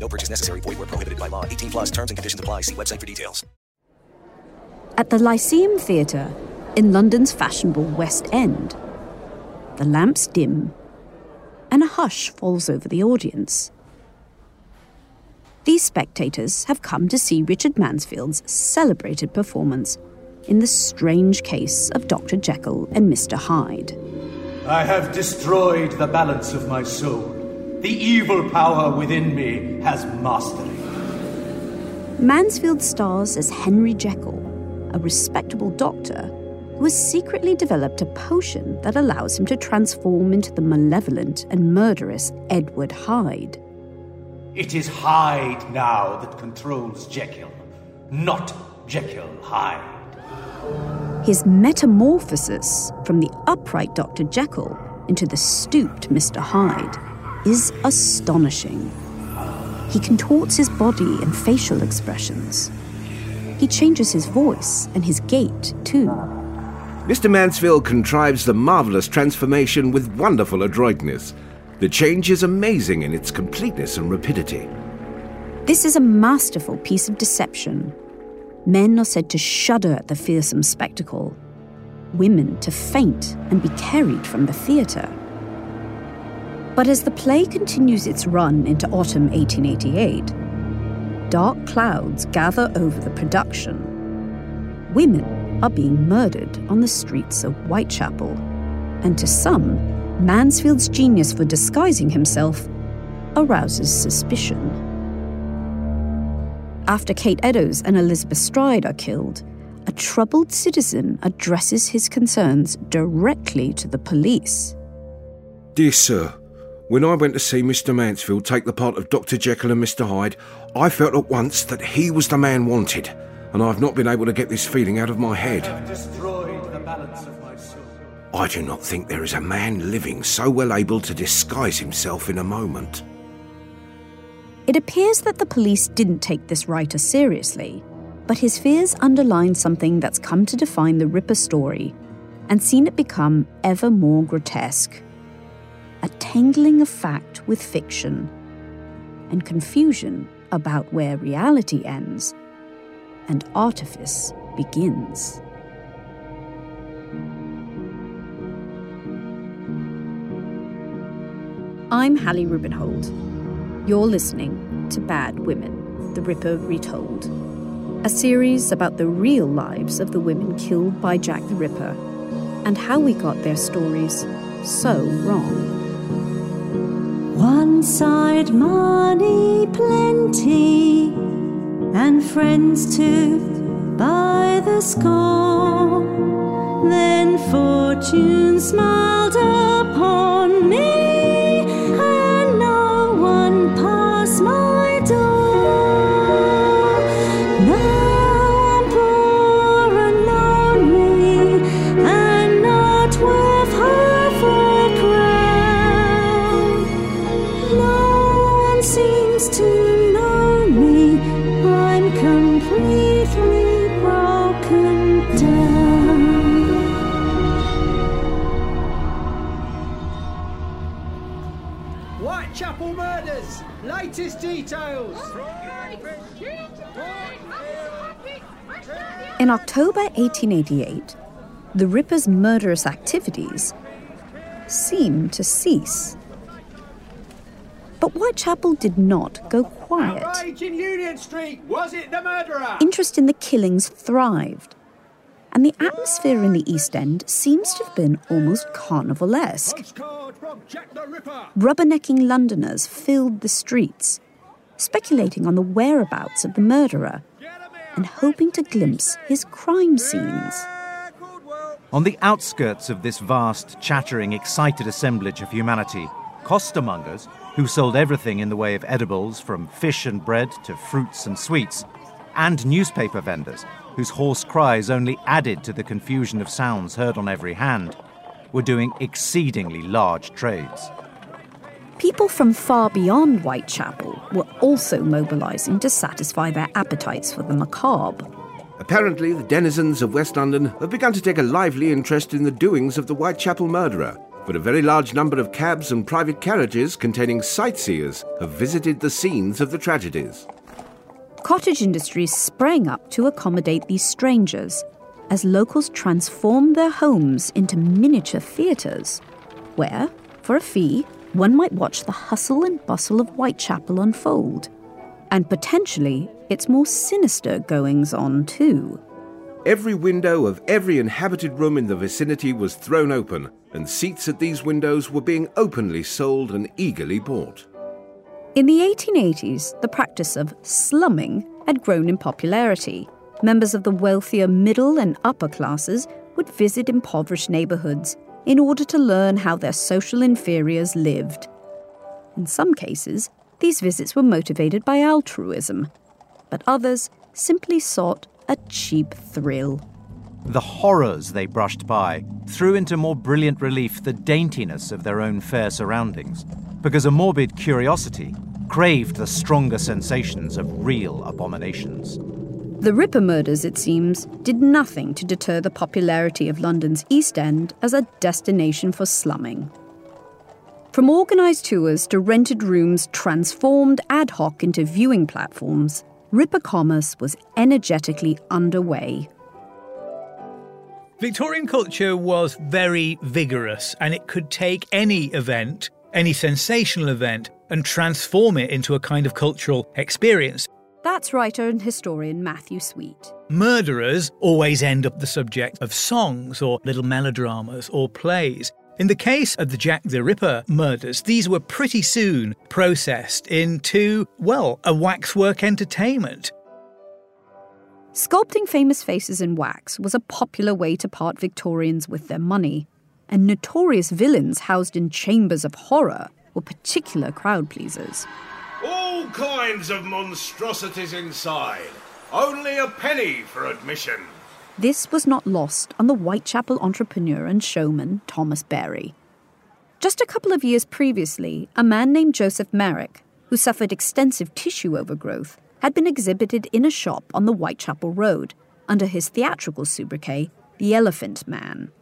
No purchase necessary. Void where prohibited by law. 18 plus terms and conditions apply. See website for details. At the Lyceum Theatre in London's fashionable West End, the lamps dim and a hush falls over the audience. These spectators have come to see Richard Mansfield's celebrated performance in the strange case of Dr. Jekyll and Mr. Hyde. I have destroyed the balance of my soul. The evil power within me has mastery. Mansfield stars as Henry Jekyll, a respectable doctor who has secretly developed a potion that allows him to transform into the malevolent and murderous Edward Hyde. It is Hyde now that controls Jekyll, not Jekyll Hyde. His metamorphosis from the upright Dr. Jekyll into the stooped Mr. Hyde is astonishing. He contorts his body and facial expressions. He changes his voice and his gait, too. Mr. Mansfield contrives the marvelous transformation with wonderful adroitness. The change is amazing in its completeness and rapidity. This is a masterful piece of deception. Men are said to shudder at the fearsome spectacle, women to faint and be carried from the theatre. But as the play continues its run into autumn 1888, dark clouds gather over the production. Women are being murdered on the streets of Whitechapel, and to some, Mansfield's genius for disguising himself arouses suspicion. After Kate Eddowes and Elizabeth Stride are killed, a troubled citizen addresses his concerns directly to the police. Dear sir, when I went to see Mr. Mansfield take the part of Dr. Jekyll and Mr. Hyde, I felt at once that he was the man wanted, and I've not been able to get this feeling out of my head. Destroyed the balance of my soul. I do not think there is a man living so well able to disguise himself in a moment. It appears that the police didn't take this writer seriously, but his fears underline something that's come to define the Ripper story and seen it become ever more grotesque a tangling of fact with fiction, and confusion about where reality ends and artifice begins. I'm Hallie Rubenhold. You're listening to Bad Women, The Ripper Retold, a series about the real lives of the women killed by Jack the Ripper and how we got their stories so wrong. One side money plenty and friends to buy the score. Then fortune smiled upon me Latest details. In October 1888, the Ripper's murderous activities seemed to cease. But Whitechapel did not go quiet. Outrage in Union Street. Was it the murderer? Interest in the killings thrived, and the atmosphere in the East End seems to have been almost carnivalesque. Postcard Jack the Ripper. Rubbernecking Londoners filled the streets, speculating on the whereabouts of the murderer and hoping to glimpse his crime scenes. On the outskirts of this vast, chattering, excited assemblage of humanity, costermongers, who sold everything in the way of edibles from fish and bread to fruits and sweets, and newspaper vendors, whose hoarse cries only added to the confusion of sounds heard on every hand, were doing exceedingly large trades. People from far beyond Whitechapel were also mobilising to satisfy their appetites for the macabre. Apparently, the denizens of West London have begun to take a lively interest in the doings of the Whitechapel murderer. But a very large number of cabs and private carriages containing sightseers have visited the scenes of the tragedies. Cottage industries sprang up to accommodate these strangers as locals transformed their homes into miniature theatres, where, for a fee, one might watch the hustle and bustle of Whitechapel unfold, and potentially its more sinister goings on too. Every window of every inhabited room in the vicinity was thrown open, and seats at these windows were being openly sold and eagerly bought. In the 1880s, the practice of slumming had grown in popularity. Members of the wealthier middle and upper classes would visit impoverished neighbourhoods in order to learn how their social inferiors lived. In some cases, these visits were motivated by altruism, but others simply sought a cheap thrill. The horrors they brushed by threw into more brilliant relief the daintiness of their own fair surroundings, because a morbid curiosity craved the stronger sensations of real abominations. The Ripper murders, it seems, did nothing to deter the popularity of London's East End as a destination for slumming. From organised tours to rented rooms transformed ad hoc into viewing platforms, Ripper commerce was energetically underway. Victorian culture was very vigorous and it could take any event, any sensational event, and transform it into a kind of cultural experience. That's writer and historian Matthew Sweet. Murderers always end up the subject of songs or little melodramas or plays. In the case of the Jack the Ripper murders, these were pretty soon processed into, well, a waxwork entertainment. Sculpting famous faces in wax was a popular way to part Victorians with their money, and notorious villains housed in chambers of horror were particular crowd pleasers. All kinds of monstrosities inside. Only a penny for admission. This was not lost on the Whitechapel entrepreneur and showman Thomas Berry. Just a couple of years previously, a man named Joseph Merrick, who suffered extensive tissue overgrowth, had been exhibited in a shop on the Whitechapel Road under his theatrical sobriquet, The Elephant Man.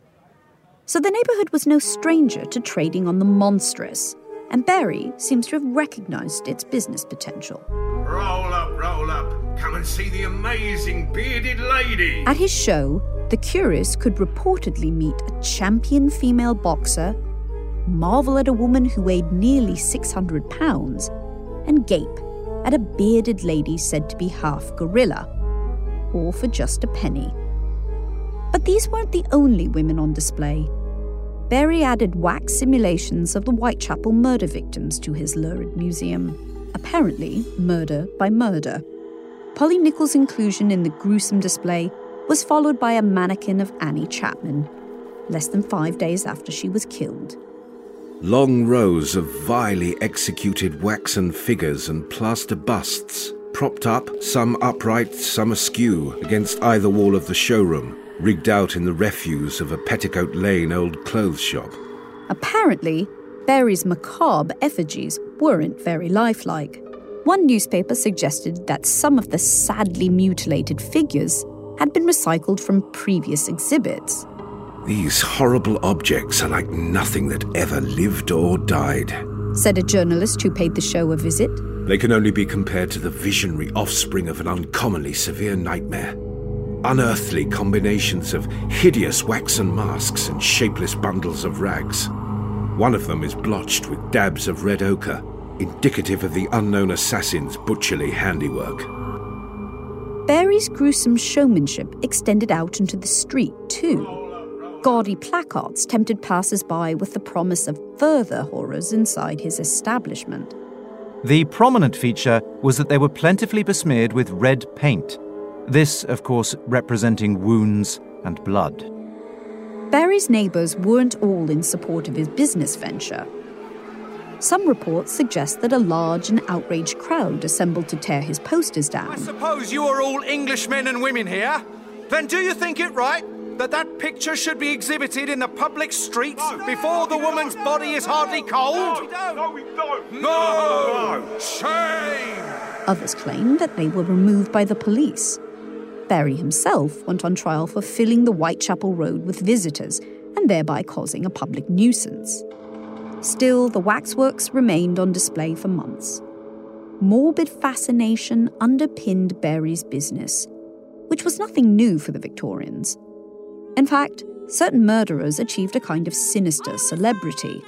So the neighbourhood was no stranger to trading on the monstrous, and Berry seems to have recognised its business potential. Roll up, roll up. Come and see the amazing bearded lady. At his show, the curious could reportedly meet a champion female boxer, marvel at a woman who weighed nearly 600 pounds, and gape at a bearded lady said to be half gorilla, all for just a penny. But these weren't the only women on display. Berry added wax simulations of the Whitechapel murder victims to his lurid museum. Apparently, murder by murder. Polly Nichols' inclusion in the gruesome display was followed by a mannequin of Annie Chapman, less than five days after she was killed. Long rows of vilely executed waxen figures and plaster busts, propped up, some upright, some askew, against either wall of the showroom, rigged out in the refuse of a Petticoat Lane old clothes shop. Apparently, Berry's macabre effigies weren't very lifelike. One newspaper suggested that some of the sadly mutilated figures had been recycled from previous exhibits. These horrible objects are like nothing that ever lived or died. said a journalist who paid the show a visit. They can only be compared to the visionary offspring of an uncommonly severe nightmare. Unearthly combinations of hideous waxen masks and shapeless bundles of rags. One of them is blotched with dabs of red ochre, indicative of the unknown assassin's butcherly handiwork. Barry's gruesome showmanship extended out into the street, too. Gaudy placards tempted passers by with the promise of further horrors inside his establishment. The prominent feature was that they were plentifully besmeared with red paint. This, of course, representing wounds and blood. Barry's neighbours weren't all in support of his business venture. Some reports suggest that a large and outraged crowd assembled to tear his posters down. I suppose you are all Englishmen and women here? Then do you think it right that that picture should be exhibited in the public streets before the woman's body is hardly cold? No, we don't. No! Shame! Others claim that they were removed by the police. Barry himself went on trial for filling the Whitechapel Road with visitors and thereby causing a public nuisance. Still, the waxworks remained on display for months. Morbid fascination underpinned Barry's business, which was nothing new for the Victorians. In fact, certain murderers achieved a kind of sinister celebrity.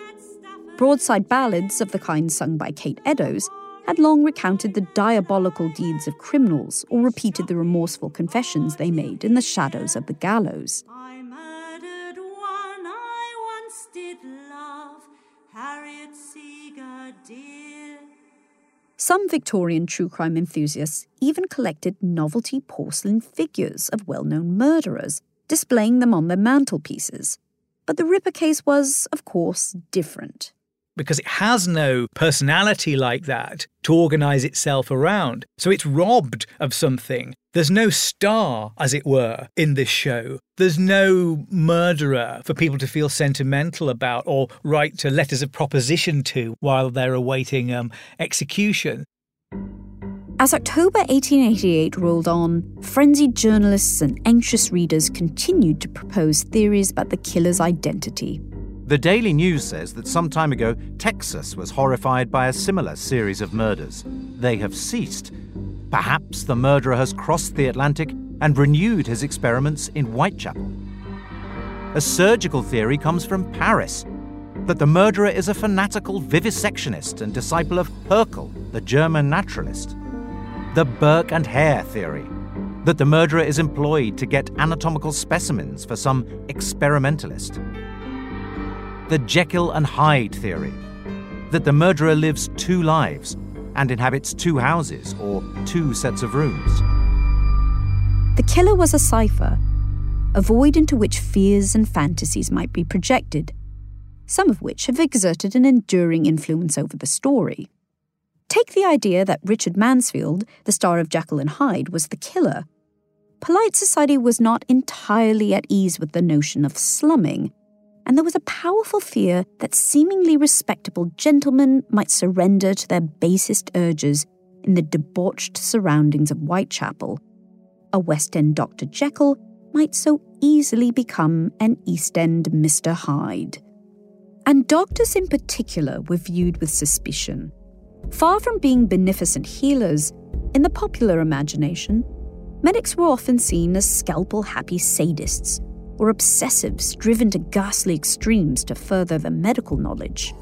Broadside ballads of the kind sung by Kate Eddowes had long recounted the diabolical deeds of criminals or repeated the remorseful confessions they made in the shadows of the gallows. I murdered one I once did love, Harriet Seeger, dear. Some Victorian true crime enthusiasts even collected novelty porcelain figures of well known murderers, displaying them on their mantelpieces. But the Ripper case was, of course, different. Because it has no personality like that to organize itself around. So it's robbed of something. There's no star, as it were, in this show. There's no murderer for people to feel sentimental about or write to letters of proposition to while they're awaiting um, execution. As October 1888 rolled on, frenzied journalists and anxious readers continued to propose theories about the killer's identity. The Daily News says that some time ago, Texas was horrified by a similar series of murders. They have ceased. Perhaps the murderer has crossed the Atlantic and renewed his experiments in Whitechapel. A surgical theory comes from Paris that the murderer is a fanatical vivisectionist and disciple of Haeckel, the German naturalist. The Burke and Hare theory that the murderer is employed to get anatomical specimens for some experimentalist. The Jekyll and Hyde theory that the murderer lives two lives and inhabits two houses or two sets of rooms. The killer was a cipher, a void into which fears and fantasies might be projected, some of which have exerted an enduring influence over the story. Take the idea that Richard Mansfield, the star of Jekyll and Hyde, was the killer. Polite society was not entirely at ease with the notion of slumming, and there was a powerful fear that seemingly respectable gentlemen might surrender to their basest urges in the debauched surroundings of Whitechapel. A West End Dr. Jekyll might so easily become an East End Mr. Hyde. And doctors in particular were viewed with suspicion. Far from being beneficent healers, in the popular imagination, medics were often seen as scalpel happy sadists or obsessives driven to ghastly extremes to further their medical knowledge.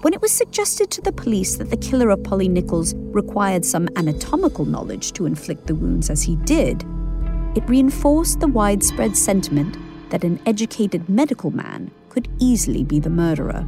When it was suggested to the police that the killer of Polly Nichols required some anatomical knowledge to inflict the wounds as he did, it reinforced the widespread sentiment that an educated medical man could easily be the murderer.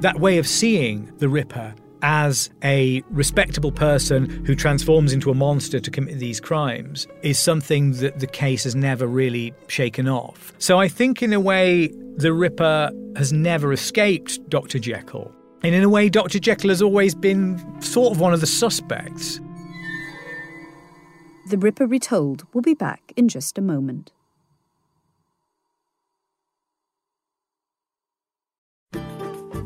That way of seeing the Ripper as a respectable person who transforms into a monster to commit these crimes is something that the case has never really shaken off. So I think, in a way, the Ripper has never escaped Dr. Jekyll. And in a way, Dr. Jekyll has always been sort of one of the suspects. The Ripper Retold will be back in just a moment.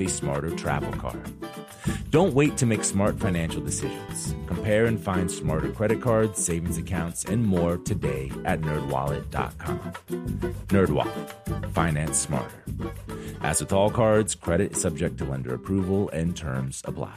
a smarter travel card. Don't wait to make smart financial decisions. Compare and find smarter credit cards, savings accounts, and more today at nerdwallet.com. Nerdwallet, finance smarter. As with all cards, credit is subject to lender approval and terms apply.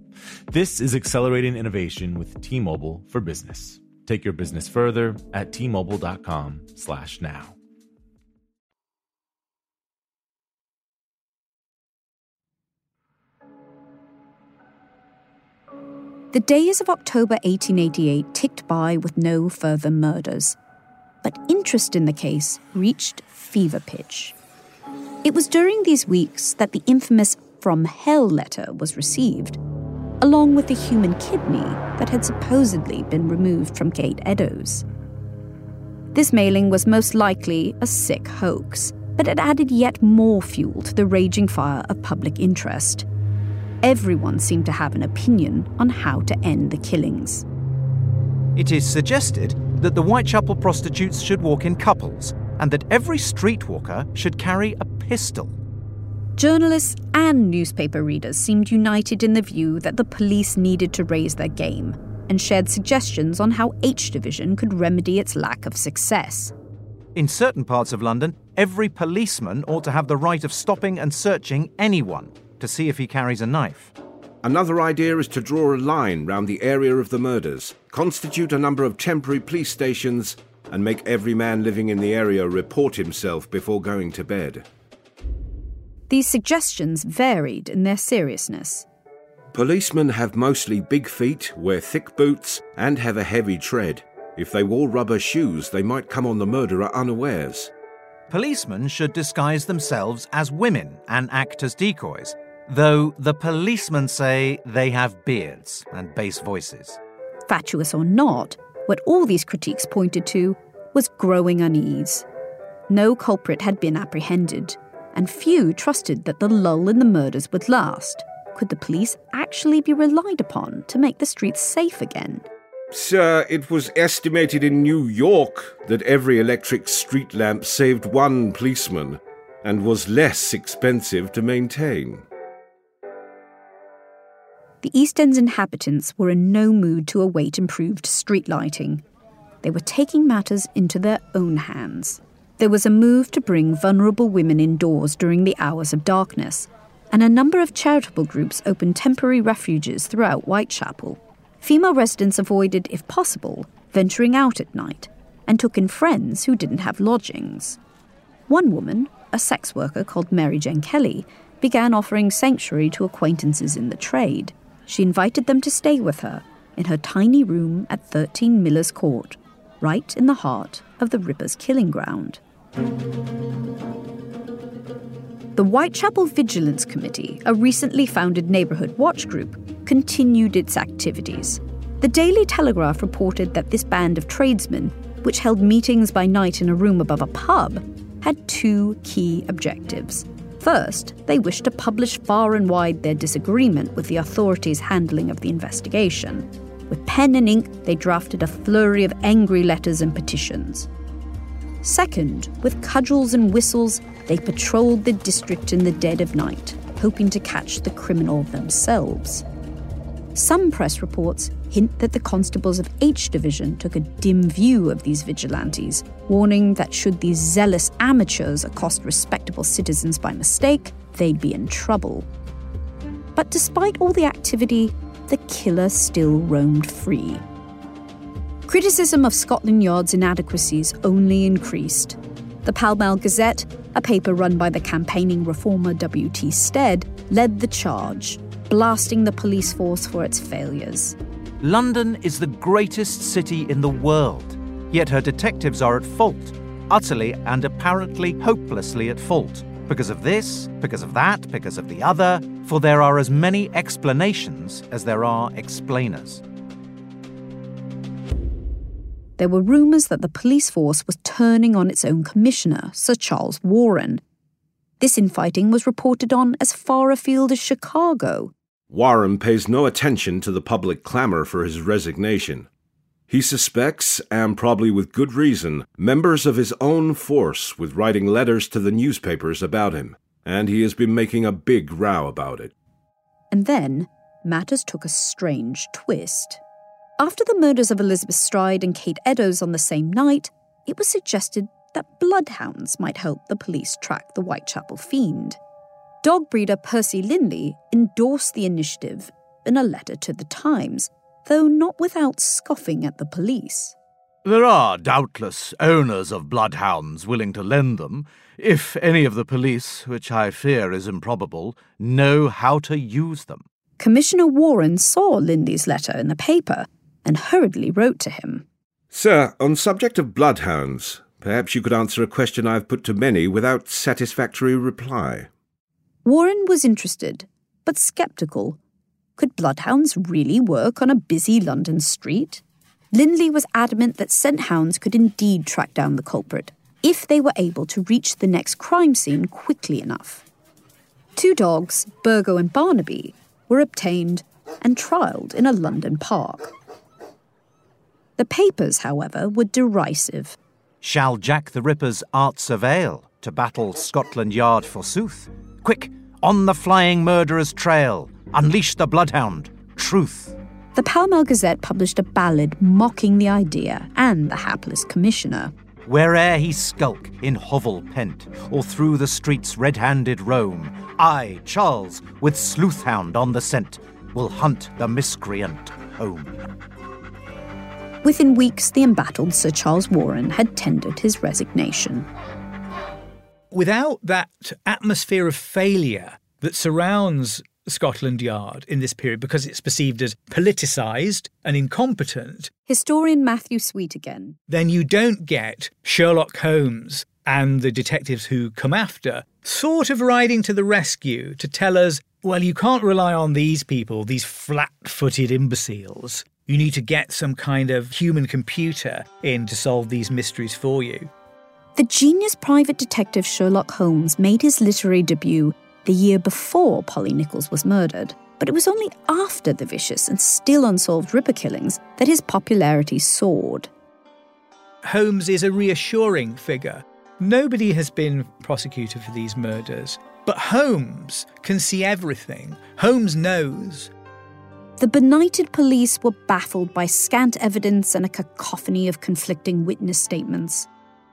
This is accelerating innovation with T-Mobile for Business. Take your business further at t-mobile.com/now. The days of October 1888 ticked by with no further murders, but interest in the case reached fever pitch. It was during these weeks that the infamous From Hell letter was received, along with the human kidney that had supposedly been removed from Kate Eddowes. This mailing was most likely a sick hoax, but it added yet more fuel to the raging fire of public interest. Everyone seemed to have an opinion on how to end the killings. It is suggested that the Whitechapel prostitutes should walk in couples and that every streetwalker should carry a pistol. Journalists and newspaper readers seemed united in the view that the police needed to raise their game and shared suggestions on how H Division could remedy its lack of success. In certain parts of London, every policeman ought to have the right of stopping and searching anyone to see if he carries a knife. Another idea is to draw a line round the area of the murders, constitute a number of temporary police stations, and make every man living in the area report himself before going to bed. These suggestions varied in their seriousness. Policemen have mostly big feet, wear thick boots, and have a heavy tread. If they wore rubber shoes, they might come on the murderer unawares. Policemen should disguise themselves as women and act as decoys, though the policemen say they have beards and bass voices. Fatuous or not, what all these critiques pointed to was growing unease. No culprit had been apprehended, and few trusted that the lull in the murders would last. Could the police actually be relied upon to make the streets safe again? Sir, it was estimated in New York that every electric street lamp saved one policeman and was less expensive to maintain. The East End's inhabitants were in no mood to await improved street lighting. They were taking matters into their own hands. There was a move to bring vulnerable women indoors during the hours of darkness, and a number of charitable groups opened temporary refuges throughout Whitechapel. Female residents avoided, if possible, venturing out at night and took in friends who didn't have lodgings. One woman, a sex worker called Mary Jane Kelly, began offering sanctuary to acquaintances in the trade. She invited them to stay with her in her tiny room at 13 Miller's Court, right in the heart of the Rippers' killing ground. The Whitechapel Vigilance Committee, a recently founded neighbourhood watch group, continued its activities. The Daily Telegraph reported that this band of tradesmen, which held meetings by night in a room above a pub, had two key objectives. First, they wished to publish far and wide their disagreement with the authorities' handling of the investigation. With pen and ink, they drafted a flurry of angry letters and petitions. Second, with cudgels and whistles, they patrolled the district in the dead of night, hoping to catch the criminal themselves. Some press reports hint that the constables of H Division took a dim view of these vigilantes, warning that should these zealous amateurs accost respectable citizens by mistake, they'd be in trouble. But despite all the activity, the killer still roamed free. Criticism of Scotland Yard's inadequacies only increased. The Pall Mall Gazette, a paper run by the campaigning reformer W.T. Stead, led the charge, blasting the police force for its failures. London is the greatest city in the world, yet her detectives are at fault, utterly and apparently hopelessly at fault. Because of this, because of that, because of the other, for there are as many explanations as there are explainers. There were rumours that the police force was turning on its own commissioner, Sir Charles Warren. This infighting was reported on as far afield as Chicago. Warren pays no attention to the public clamour for his resignation. He suspects, and probably with good reason, members of his own force with writing letters to the newspapers about him, and he has been making a big row about it. And then, matters took a strange twist. After the murders of Elizabeth Stride and Kate Eddowes on the same night, it was suggested that bloodhounds might help the police track the Whitechapel fiend. Dog breeder Percy Lindley endorsed the initiative in a letter to the Times, though not without scoffing at the police. There are doubtless owners of bloodhounds willing to lend them, if any of the police, which I fear is improbable, know how to use them. Commissioner Warren saw Lindley's letter in the paper and hurriedly wrote to him. Sir, on subject of bloodhounds, perhaps you could answer a question I have put to many without satisfactory reply. Warren was interested, but sceptical. Could bloodhounds really work on a busy London street? Lindley was adamant that scent hounds could indeed track down the culprit if they were able to reach the next crime scene quickly enough. Two dogs, Burgo and Barnaby, were obtained and trialled in a London park. The papers, however, were derisive. Shall Jack the Ripper's arts avail to battle Scotland Yard forsooth? Quick, on the flying murderer's trail, unleash the bloodhound, truth. The Pall Mall Gazette published a ballad mocking the idea and the hapless commissioner. Where'er he skulk in hovel pent, or through the streets red handed roam, I, Charles, with sleuthhound on the scent, will hunt the miscreant home. Within weeks, the embattled Sir Charles Warren had tendered his resignation. Without that atmosphere of failure that surrounds Scotland Yard in this period because it's perceived as politicised and incompetent. Historian Matthew Sweet again. Then you don't get Sherlock Holmes and the detectives who come after sort of riding to the rescue to tell us, well, you can't rely on these people, these flat footed imbeciles. You need to get some kind of human computer in to solve these mysteries for you. The genius private detective Sherlock Holmes made his literary debut the year before Polly Nichols was murdered, but it was only after the vicious and still unsolved Ripper killings that his popularity soared. Holmes is a reassuring figure. Nobody has been prosecuted for these murders, but Holmes can see everything. Holmes knows. The benighted police were baffled by scant evidence and a cacophony of conflicting witness statements.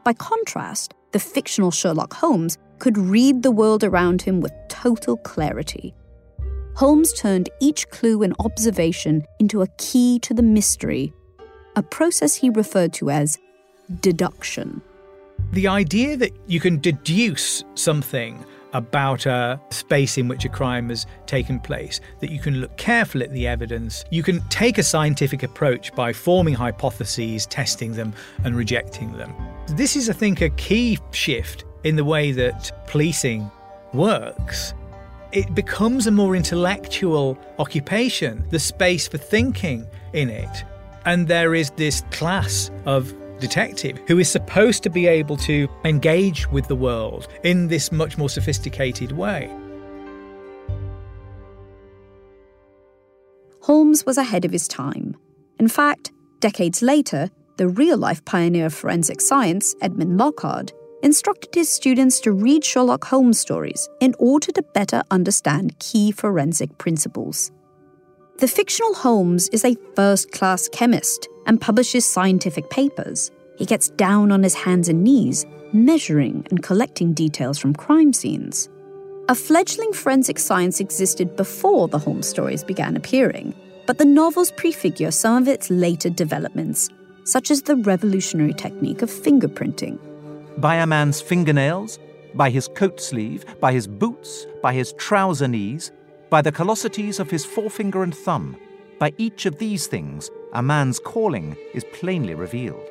By contrast, the fictional Sherlock Holmes could read the world around him with total clarity. Holmes turned each clue and observation into a key to the mystery, a process he referred to as deduction. The idea that you can deduce something about a space in which a crime has taken place, that you can look carefully at the evidence, you can take a scientific approach by forming hypotheses, testing them, and rejecting them. This is, I think, a key shift in the way that policing works. It becomes a more intellectual occupation, the space for thinking in it. And there is this class of detective who is supposed to be able to engage with the world in this much more sophisticated way. Holmes was ahead of his time. In fact, decades later, the real life pioneer of forensic science, Edmond Locard, instructed his students to read Sherlock Holmes stories in order to better understand key forensic principles. The fictional Holmes is a first class chemist and publishes scientific papers. He gets down on his hands and knees, measuring and collecting details from crime scenes. A fledgling forensic science existed before the Holmes stories began appearing, but the novels prefigure some of its later developments, such as the revolutionary technique of fingerprinting. By a man's fingernails, by his coat sleeve, by his boots, by his trouser knees, by the callosities of his forefinger and thumb. By each of these things, a man's calling is plainly revealed.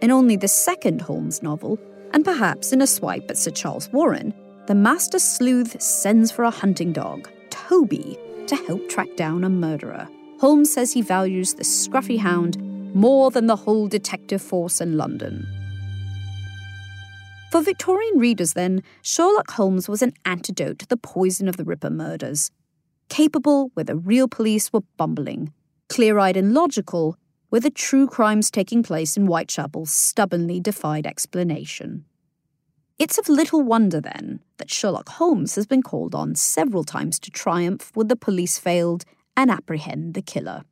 In only the second Holmes novel, and perhaps in a swipe at Sir Charles Warren, the master sleuth sends for a hunting dog, Toby, to help track down a murderer. Holmes says he values the scruffy hound more than the whole detective force in London. For Victorian readers, then, Sherlock Holmes was an antidote to the poison of the Ripper murders. Capable where the real police were bumbling, clear eyed and logical where the true crimes taking place in Whitechapel stubbornly defied explanation. It's of little wonder, then, that Sherlock Holmes has been called on several times to triumph when the police failed and apprehend the killer.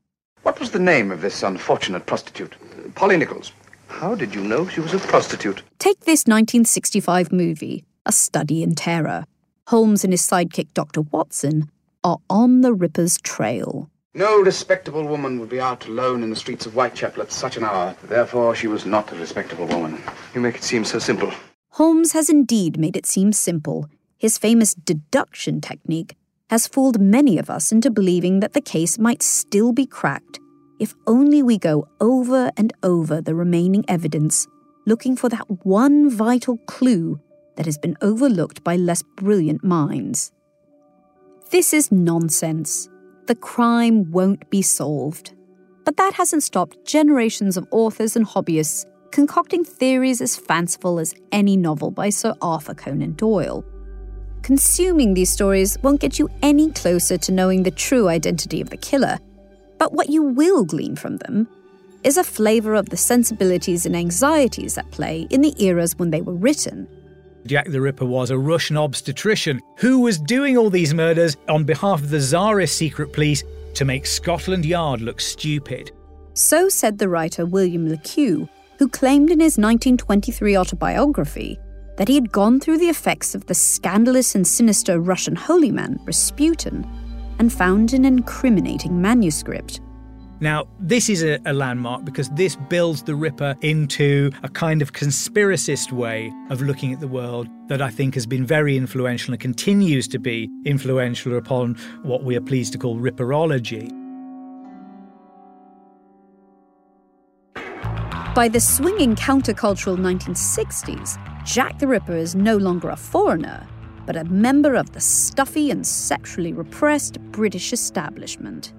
What was the name of this unfortunate prostitute? Polly Nichols. How did you know she was a prostitute? Take this 1965 movie, A Study in Terror. Holmes and his sidekick, Dr. Watson, are on the Ripper's trail. No respectable woman would be out alone in the streets of Whitechapel at such an hour. Therefore, she was not a respectable woman. You make it seem so simple. Holmes has indeed made it seem simple. His famous deduction technique has fooled many of us into believing that the case might still be cracked if only we go over and over the remaining evidence, looking for that one vital clue that has been overlooked by less brilliant minds. This is nonsense. The crime won't be solved. But that hasn't stopped generations of authors and hobbyists concocting theories as fanciful as any novel by Sir Arthur Conan Doyle. Consuming these stories won't get you any closer to knowing the true identity of the killer, but what you will glean from them is a flavour of the sensibilities and anxieties at play in the eras when they were written. Jack the Ripper was a Russian obstetrician who was doing all these murders on behalf of the Tsarist secret police to make Scotland Yard look stupid. So said the writer William Le Queux, who claimed in his 1923 autobiography that he had gone through the effects of the scandalous and sinister Russian holy man, Rasputin, and found an incriminating manuscript. Now, this is a, a, landmark because this builds the Ripper into a kind of conspiracist way of looking at the world that I think has been very influential and continues to be influential upon what we are pleased to call Ripperology. By the swinging countercultural 1960s, Jack the Ripper is no longer a foreigner, but a member of the stuffy and sexually repressed British establishment.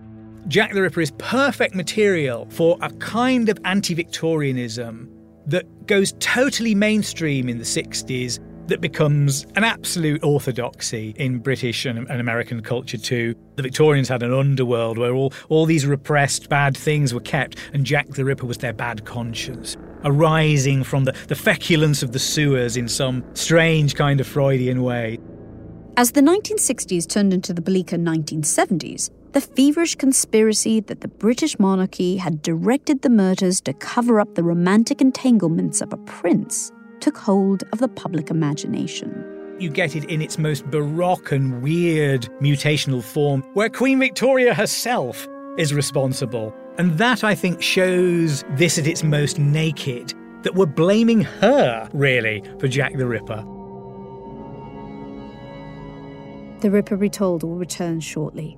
Jack the Ripper is perfect material for a kind of anti Victorianism that goes totally mainstream in the 60s that becomes an absolute orthodoxy in British and, and, American culture too. The Victorians had an underworld where all, all these repressed bad things were kept, and Jack the Ripper was their bad conscience, arising from the, the feculence of the sewers in some strange kind of Freudian way. As the 1960s turned into the bleaker 1970s, the feverish conspiracy that the British monarchy had directed the murders to cover up the romantic entanglements of a prince took hold of the public imagination. You get it in its most baroque and weird mutational form, where Queen Victoria herself is responsible. And that, I think, shows this at its most naked that we're blaming her, really, for Jack the Ripper. The Ripper Retold will return shortly.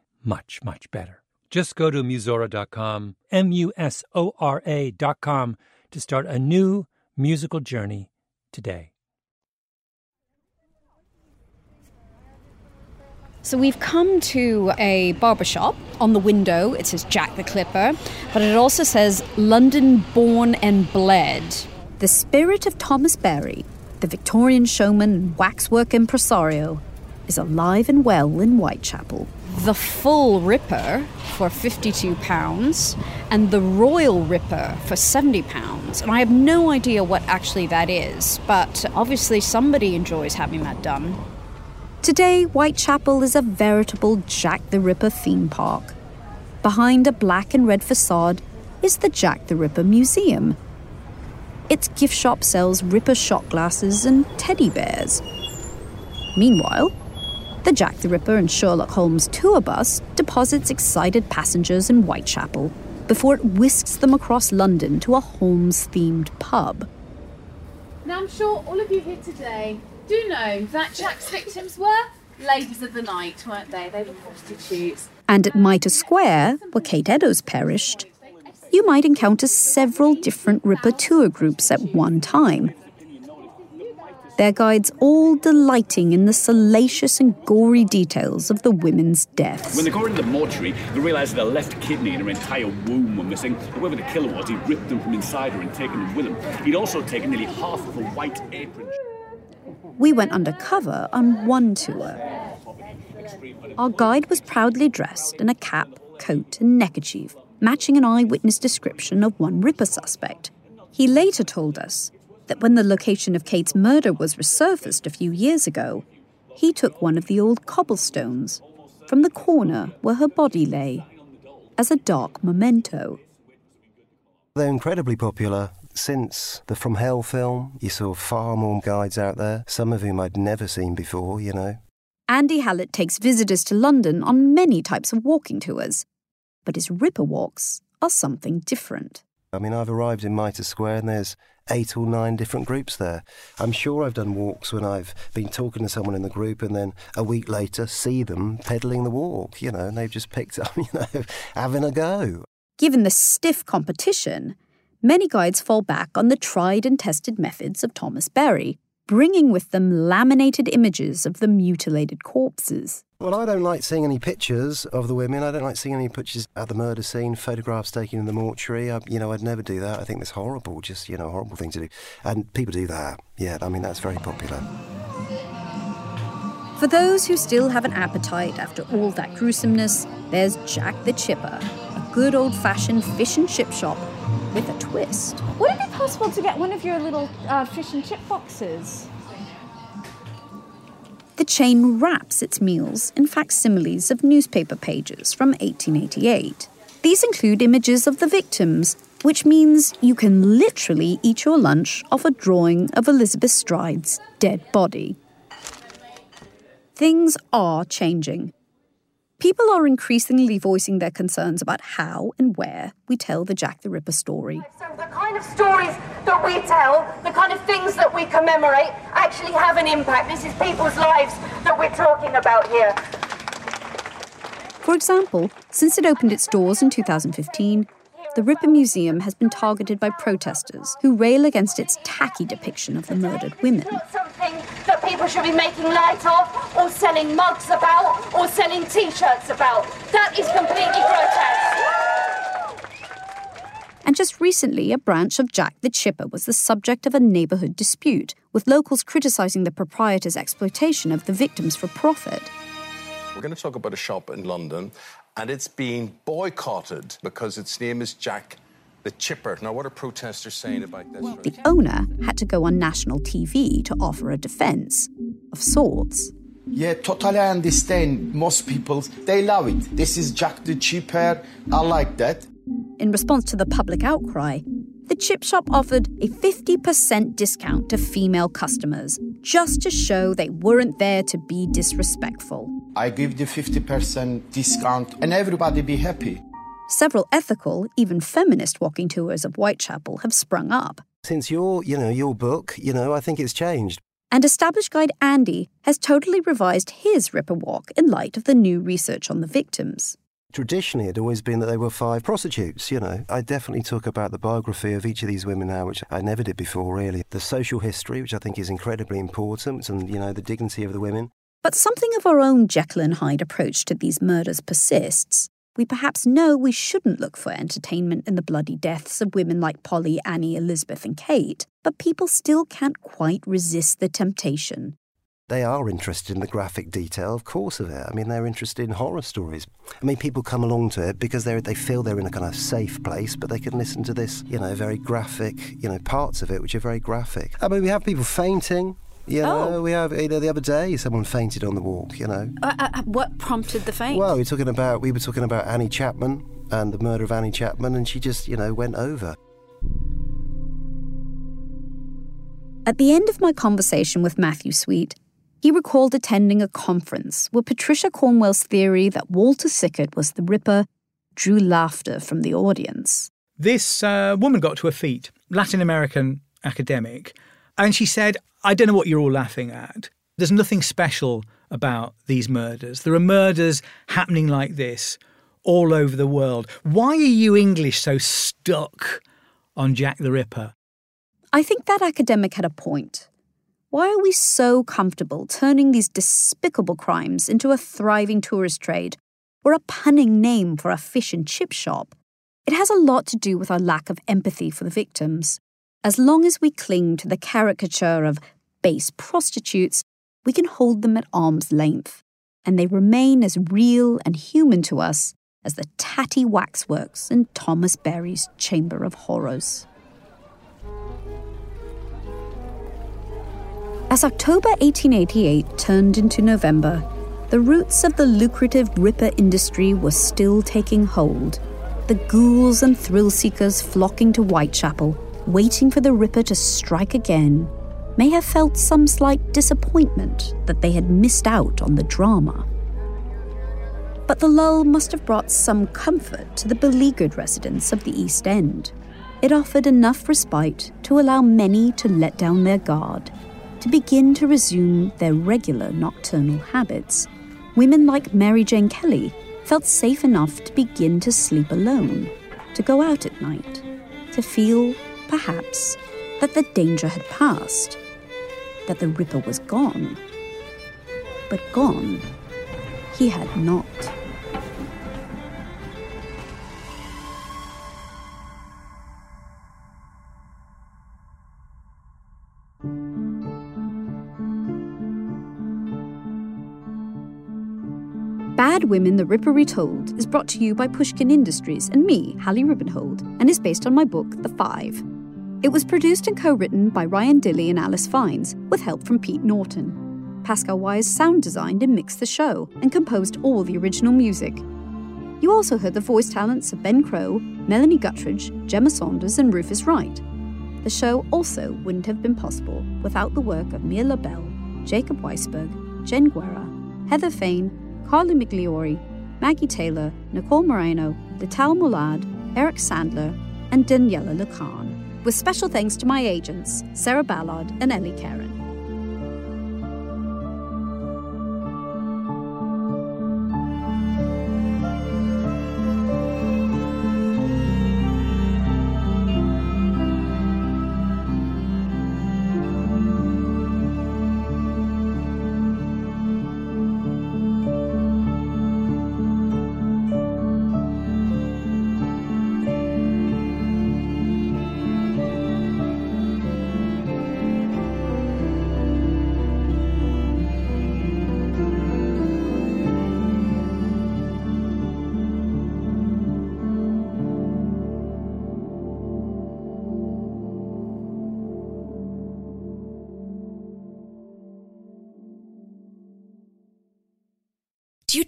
much, much better. Just go to Musora.com, M U S O R A.com, to start a new musical journey today. So we've come to a barbershop. On the window, it says Jack the Clipper, but it also says London born and bled. The spirit of Thomas Berry, the Victorian showman and waxwork impresario, is alive and well in Whitechapel. The full Ripper for £52 and the Royal Ripper for £70. And I have no idea what actually that is, but obviously somebody enjoys having that done. Today, Whitechapel is a veritable Jack the Ripper theme park. Behind a black and red facade is the Jack the Ripper Museum. Its gift shop sells Ripper shot glasses and teddy bears. Meanwhile, the Jack the Ripper and Sherlock Holmes tour bus deposits excited passengers in Whitechapel before it whisks them across London to a Holmes themed pub. Now, I'm sure all of you here today do know that Jack's victims were ladies of the night, weren't they? They were prostitutes. And at Mitre Square, where Kate Eddowes perished, you might encounter several different Ripper tour groups at one time. Their guides all delighting in the salacious and gory details of the women's deaths. When they got into the mortuary, they realised that a left kidney and her entire womb were missing. Whoever the killer was, he ripped them from inside her and taken them with him. He'd also taken nearly half of her white apron. We went undercover on one tour. Our guide was proudly dressed in a cap, coat, and neckerchief, matching an eyewitness description of one Ripper suspect. He later told us that when the location of Kate's murder was resurfaced a few years ago, he took one of the old cobblestones from the corner where her body lay as a dark memento. They're incredibly popular. Since the From Hell film, you saw far more guides out there, some of whom I'd never seen before, you know. Andy Hallett takes visitors to London on many types of walking tours, but his Ripper walks are something different. I mean, I've arrived in Mitre Square and there's eight or nine different groups there. I'm sure I've done walks when I've been talking to someone in the group and then a week later see them peddling the walk, you know, and they've just picked up, you know, having a go. Given the stiff competition, many guides fall back on the tried and tested methods of Thomas Berry, bringing with them laminated images of the mutilated corpses. Well, I don't like seeing any pictures of the women. I don't like seeing any pictures at the murder scene, photographs taken in the mortuary. I, you know, I'd never do that. I think that's horrible, just, you know, a horrible thing to do. And people do that. Yeah, I mean, that's very popular. For those who still have an appetite after all that gruesomeness, there's Jack the Chipper, a good old fashioned fish and chip shop with a twist. Would it be possible to get one of your little uh, fish and chip boxes? The chain wraps its meals in facsimiles of newspaper pages from 1888. These include images of the victims, which means you can literally eat your lunch off a drawing of Elizabeth Stride's dead body. Things are changing. People are increasingly voicing their concerns about how and where we tell the Jack the Ripper story. So the kind of stories that we tell, the kind of things that we commemorate, actually have an impact. This is people's lives that we're talking about here. For example, since it opened its doors in 2015, the Ripper Museum has been targeted by protesters who rail against its tacky depiction of the murdered women. Not something that people should be making light of, or selling mugs about, or selling t-shirts about. That is completely grotesque. And just recently, a branch of Jack the Chipper was the subject of a neighbourhood dispute, with locals criticising the proprietor's exploitation of the victims for profit. We're going to talk about a shop in London, and it's being boycotted because its name is Jack the Chipper. Now, what are protesters saying about this? The owner had to go on national TV to offer a defence of sorts. Yeah, totally understand. Most people, they love it. This is Jack the Chipper. I like that. In response to the public outcry, the chip shop offered a 50% discount to female customers just to show they weren't there to be disrespectful. I give the 50% discount and everybody be happy. Several ethical, even feminist walking tours of Whitechapel have sprung up. Since your, you know, your book, you know, I think it's changed. And established guide Andy has totally revised his Ripper Walk in light of the new research on the victims. Traditionally, it had always been that they were five prostitutes, you know. I definitely talk about the biography of each of these women now, which I never did before, really. The social history, which I think is incredibly important, and, you know, the dignity of the women. But something of our own Jekyll and Hyde approach to these murders persists. We perhaps know we shouldn't look for entertainment in the bloody deaths of women like Polly, Annie, Elizabeth, and Kate, but people still can't quite resist the temptation. They are interested in the graphic detail, of course, of it. I mean, they're interested in horror stories. I mean, people come along to it because they they feel they're in a kind of safe place, but they can listen to this, you know, very graphic, you know, parts of it which are very graphic. I mean, we have people fainting. You know, Oh. we have, you know, the other day someone fainted on the walk, you know. Uh, uh, what prompted the faint? Well, we're talking about we were talking about Annie Chapman and the murder of Annie Chapman, and she just, you know, went over. At the end of my conversation with Matthew Sweet, he recalled attending a conference where Patricia Cornwell's theory that Walter Sickert was the Ripper drew laughter from the audience. This uh, woman got to her feet, Latin American academic, and she said, I don't know what you're all laughing at. There's nothing special about these murders. There are murders happening like this all over the world. Why are you English so stuck on Jack the Ripper? I think that academic had a point. Why are we so comfortable turning these despicable crimes into a thriving tourist trade or a punning name for a fish and chip shop? It has a lot to do with our lack of empathy for the victims. As long as we cling to the caricature of base prostitutes, we can hold them at arm's length, and they remain as real and human to us as the tatty waxworks in Thomas Berry's Chamber of Horrors. As October 1888 turned into November, the roots of the lucrative Ripper industry were still taking hold. The ghouls and thrill seekers flocking to Whitechapel, waiting for the Ripper to strike again, may have felt some slight disappointment that they had missed out on the drama. But the lull must have brought some comfort to the beleaguered residents of the East End. It offered enough respite to allow many to let down their guard to begin to resume their regular nocturnal habits. Women like Mary Jane Kelly felt safe enough to begin to sleep alone, to go out at night, to feel, perhaps, that the danger had passed, that the Ripper was gone. But gone, he had not. Bad Women The Ripper Retold is brought to you by Pushkin Industries and me, Hallie Rubenhold, and is based on my book, The Five. It was produced and co written by Ryan Dilley and Alice Fines, with help from Pete Norton. Pascal Wyse sound designed and mixed the show and composed all the original music. You also heard the voice talents of Ben Crow, Melanie Guttridge, Gemma Saunders, and Rufus Wright. The show also wouldn't have been possible without the work of Mia Lobel, Jacob Weisberg, Jen Guerra, Heather Fain, Carly Migliori, Maggie Taylor, Nicole Moreno, Lital Molad, Eric Sandler, and Daniella Lakhan. With special thanks to my agents, Sarah Ballard and Eli Keren.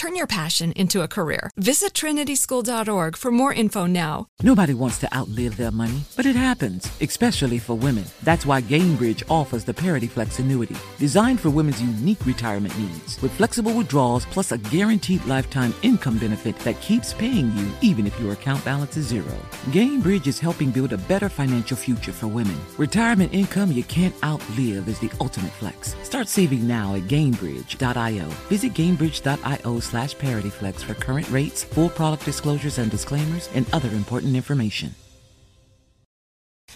Turn your passion into a career. Visit trinityschool.org for more info now. Nobody wants to outlive their money, but it happens, especially for women. That's why Gainbridge offers the Parity Flex annuity, designed for women's unique retirement needs, with flexible withdrawals plus a guaranteed lifetime income benefit that keeps paying you even if your account balance is zero. Gainbridge is helping build a better financial future for women. Retirement income you can't outlive is the ultimate flex. Start saving now at Gainbridge.io. Visit Gainbridge.io slash ParityFlex for current rates, full product disclosures and disclaimers, and other important information.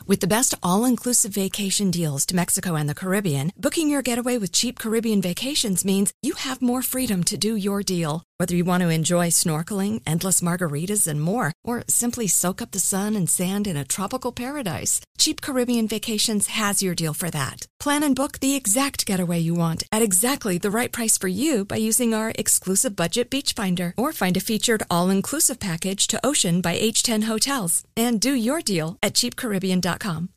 With the best all inclusive vacation deals to Mexico and the Caribbean, booking your getaway with cheap Caribbean vacations means you have more freedom to do your deal. Whether you want to enjoy snorkeling, endless margaritas, and more, or simply soak up the sun and sand in a tropical paradise, Cheap Caribbean Vacations has your deal for that. Plan and book the exact getaway you want at exactly the right price for you by using our exclusive budget beach finder or find a featured all-inclusive package to Ocean by H10 Hotels and do your deal at cheapcaribbean.com.